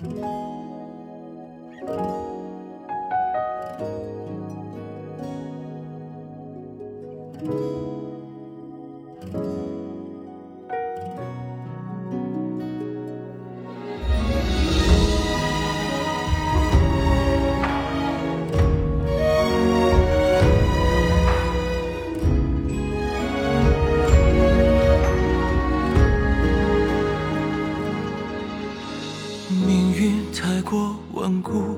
thank you 命运太过顽固，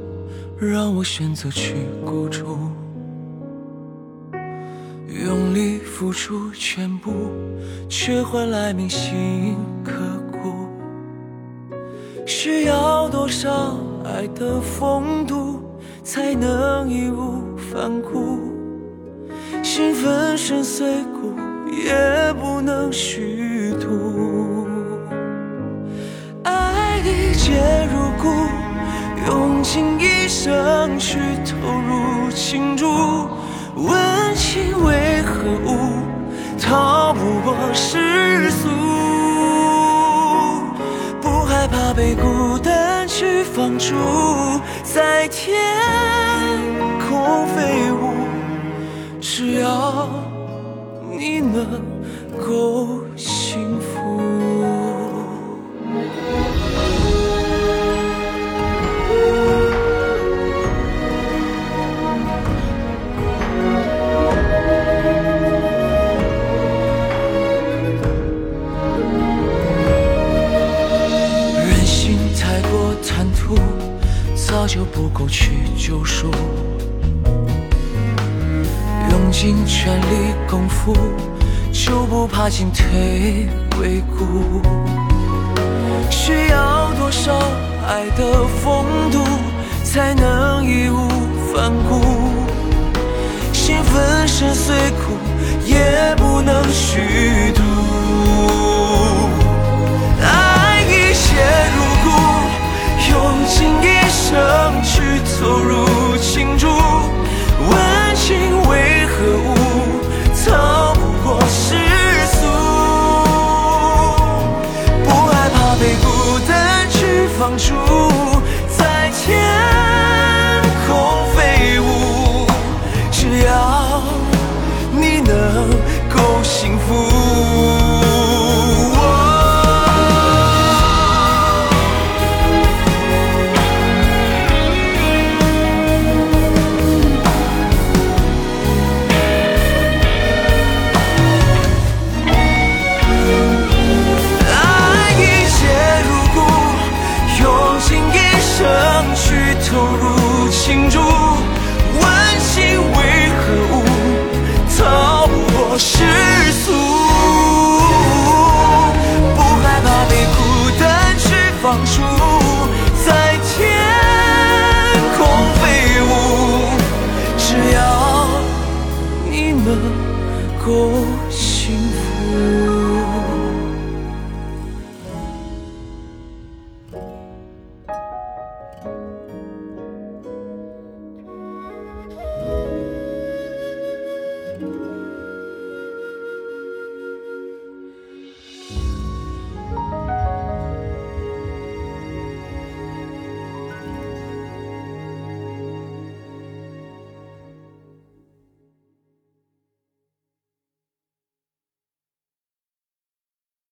让我选择去孤注，用力付出全部，却换来铭心刻骨。需要多少爱的风度，才能义无反顾？心粉身碎骨，也不能虚度。用尽一生去投入情注。问情为何物，逃不过世俗。不害怕被孤单去放逐，在天空飞舞。只要你能够就不够去救赎。用尽全力功夫，就不怕进退维谷。需要多少爱的风度，才能义无反顾？心粉身碎骨，也不能虚度。当初，我